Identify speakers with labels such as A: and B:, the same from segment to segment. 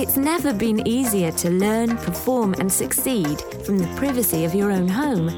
A: It's never been easier to learn, perform, and succeed from the privacy of your own home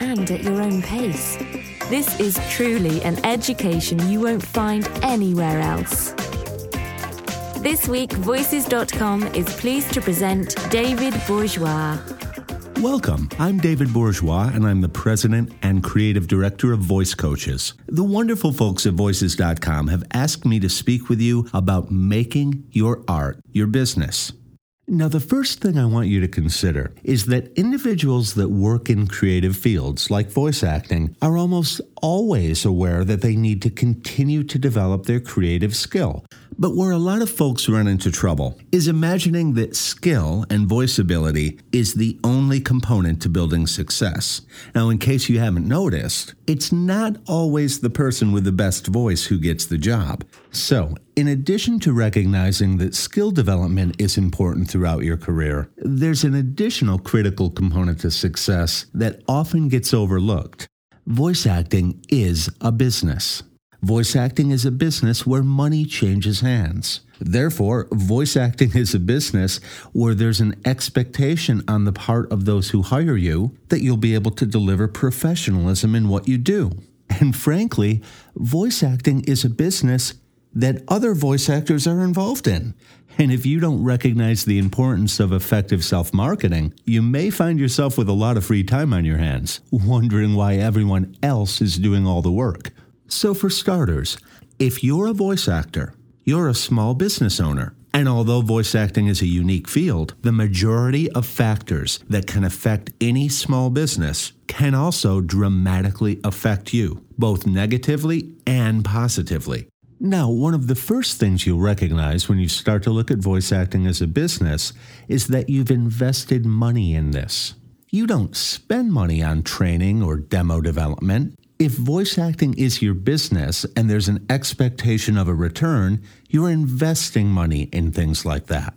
A: and at your own pace. This is truly an education you won't find anywhere else. This week, Voices.com is pleased to present David Bourgeois.
B: Welcome. I'm David Bourgeois, and I'm the president and creative director of Voice Coaches. The wonderful folks at Voices.com have asked me to speak with you about making your art your business. Now, the first thing I want you to consider is that individuals that work in creative fields like voice acting are almost always aware that they need to continue to develop their creative skill. But where a lot of folks run into trouble is imagining that skill and voice ability is the only component to building success. Now, in case you haven't noticed, it's not always the person with the best voice who gets the job. So, in addition to recognizing that skill development is important throughout your career, there's an additional critical component to success that often gets overlooked. Voice acting is a business. Voice acting is a business where money changes hands. Therefore, voice acting is a business where there's an expectation on the part of those who hire you that you'll be able to deliver professionalism in what you do. And frankly, voice acting is a business that other voice actors are involved in. And if you don't recognize the importance of effective self marketing, you may find yourself with a lot of free time on your hands, wondering why everyone else is doing all the work. So, for starters, if you're a voice actor, you're a small business owner. And although voice acting is a unique field, the majority of factors that can affect any small business can also dramatically affect you, both negatively and positively. Now, one of the first things you'll recognize when you start to look at voice acting as a business is that you've invested money in this. You don't spend money on training or demo development. If voice acting is your business and there's an expectation of a return, you're investing money in things like that.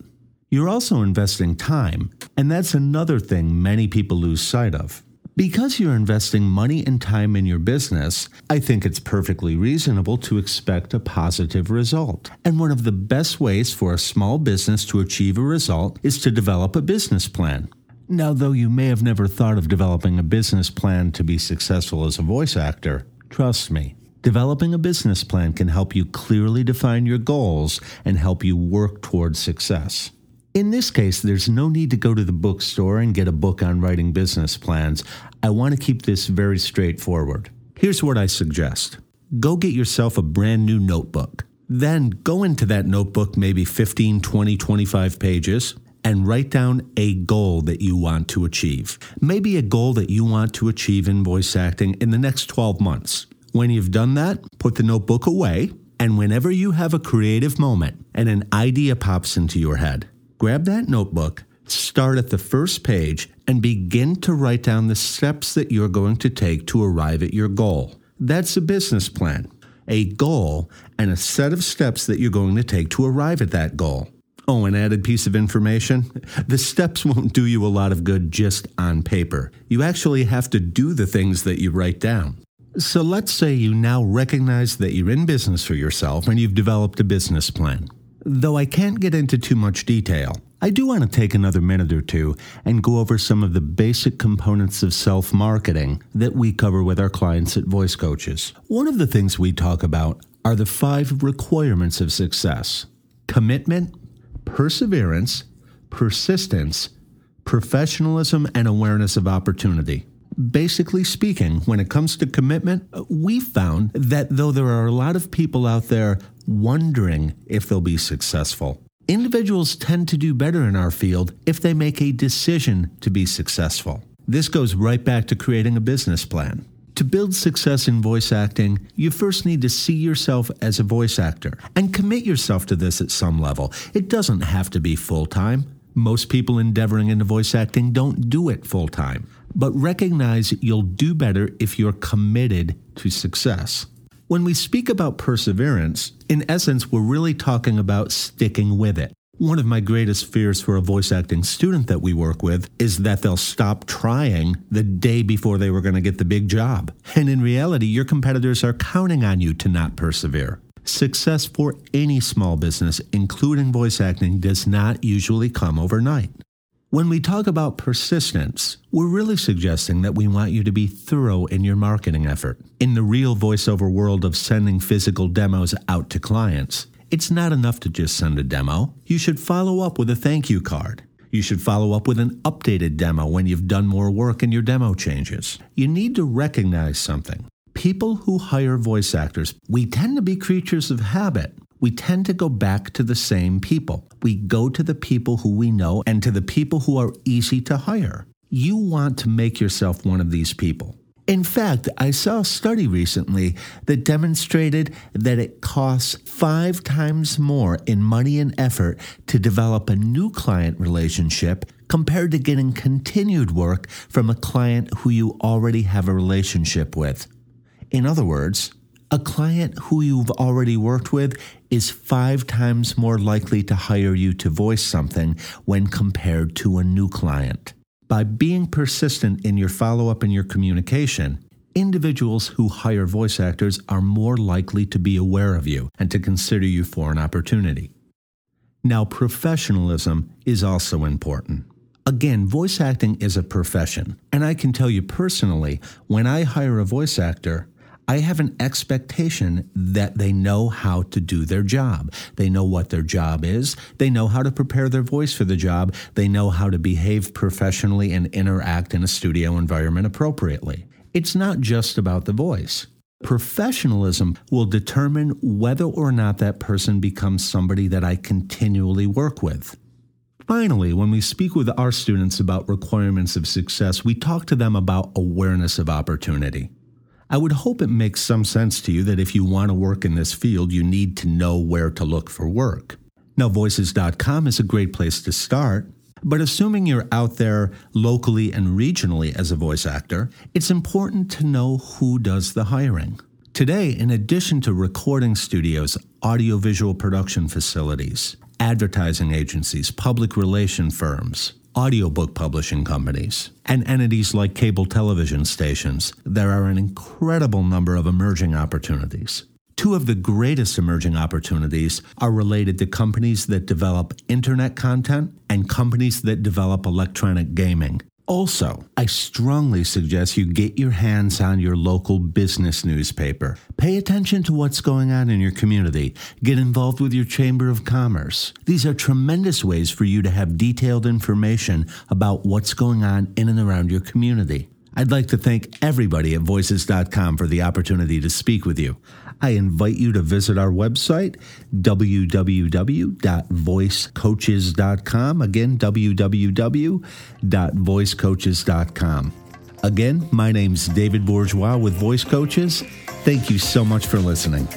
B: You're also investing time, and that's another thing many people lose sight of. Because you're investing money and time in your business, I think it's perfectly reasonable to expect a positive result. And one of the best ways for a small business to achieve a result is to develop a business plan. Now, though you may have never thought of developing a business plan to be successful as a voice actor, trust me, developing a business plan can help you clearly define your goals and help you work towards success. In this case, there's no need to go to the bookstore and get a book on writing business plans. I want to keep this very straightforward. Here's what I suggest go get yourself a brand new notebook. Then go into that notebook, maybe 15, 20, 25 pages, and write down a goal that you want to achieve. Maybe a goal that you want to achieve in voice acting in the next 12 months. When you've done that, put the notebook away, and whenever you have a creative moment and an idea pops into your head, grab that notebook, start at the first page, and begin to write down the steps that you're going to take to arrive at your goal. That's a business plan, a goal, and a set of steps that you're going to take to arrive at that goal. Oh, an added piece of information the steps won't do you a lot of good just on paper. You actually have to do the things that you write down. So let's say you now recognize that you're in business for yourself and you've developed a business plan. Though I can't get into too much detail, I do want to take another minute or two and go over some of the basic components of self marketing that we cover with our clients at Voice Coaches. One of the things we talk about are the five requirements of success commitment, perseverance, persistence, professionalism, and awareness of opportunity. Basically speaking, when it comes to commitment, we found that though there are a lot of people out there wondering if they'll be successful, individuals tend to do better in our field if they make a decision to be successful. This goes right back to creating a business plan. To build success in voice acting, you first need to see yourself as a voice actor and commit yourself to this at some level. It doesn't have to be full time. Most people endeavoring into voice acting don't do it full time, but recognize you'll do better if you're committed to success. When we speak about perseverance, in essence, we're really talking about sticking with it. One of my greatest fears for a voice acting student that we work with is that they'll stop trying the day before they were going to get the big job. And in reality, your competitors are counting on you to not persevere. Success for any small business, including voice acting, does not usually come overnight. When we talk about persistence, we're really suggesting that we want you to be thorough in your marketing effort. In the real voiceover world of sending physical demos out to clients, it's not enough to just send a demo. You should follow up with a thank you card. You should follow up with an updated demo when you've done more work and your demo changes. You need to recognize something. People who hire voice actors, we tend to be creatures of habit we tend to go back to the same people. We go to the people who we know and to the people who are easy to hire. You want to make yourself one of these people. In fact, I saw a study recently that demonstrated that it costs five times more in money and effort to develop a new client relationship compared to getting continued work from a client who you already have a relationship with. In other words, a client who you've already worked with is five times more likely to hire you to voice something when compared to a new client. By being persistent in your follow up and your communication, individuals who hire voice actors are more likely to be aware of you and to consider you for an opportunity. Now, professionalism is also important. Again, voice acting is a profession, and I can tell you personally, when I hire a voice actor, I have an expectation that they know how to do their job. They know what their job is. They know how to prepare their voice for the job. They know how to behave professionally and interact in a studio environment appropriately. It's not just about the voice. Professionalism will determine whether or not that person becomes somebody that I continually work with. Finally, when we speak with our students about requirements of success, we talk to them about awareness of opportunity. I would hope it makes some sense to you that if you want to work in this field, you need to know where to look for work. Now, voices.com is a great place to start, but assuming you're out there locally and regionally as a voice actor, it's important to know who does the hiring. Today, in addition to recording studios, audiovisual production facilities, advertising agencies, public relation firms, audiobook publishing companies, and entities like cable television stations, there are an incredible number of emerging opportunities. Two of the greatest emerging opportunities are related to companies that develop internet content and companies that develop electronic gaming. Also, I strongly suggest you get your hands on your local business newspaper. Pay attention to what's going on in your community. Get involved with your Chamber of Commerce. These are tremendous ways for you to have detailed information about what's going on in and around your community. I'd like to thank everybody at voices.com for the opportunity to speak with you. I invite you to visit our website, www.voicecoaches.com. Again, www.voicecoaches.com. Again, my name's David Bourgeois with Voice Coaches. Thank you so much for listening.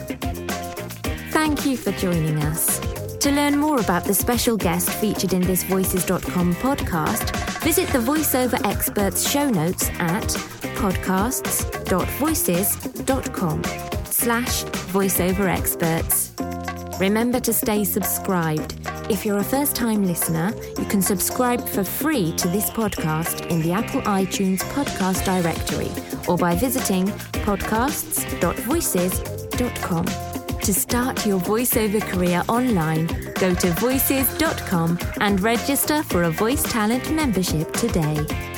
A: Thank you for joining us. To learn more about the special guest featured in this Voices.com podcast, visit the VoiceOver Experts show notes at podcasts.voices.com slash voiceover experts. Remember to stay subscribed. If you're a first time listener, you can subscribe for free to this podcast in the Apple iTunes podcast directory or by visiting podcasts.voices.com. To start your voiceover career online, go to voices.com and register for a voice talent membership today.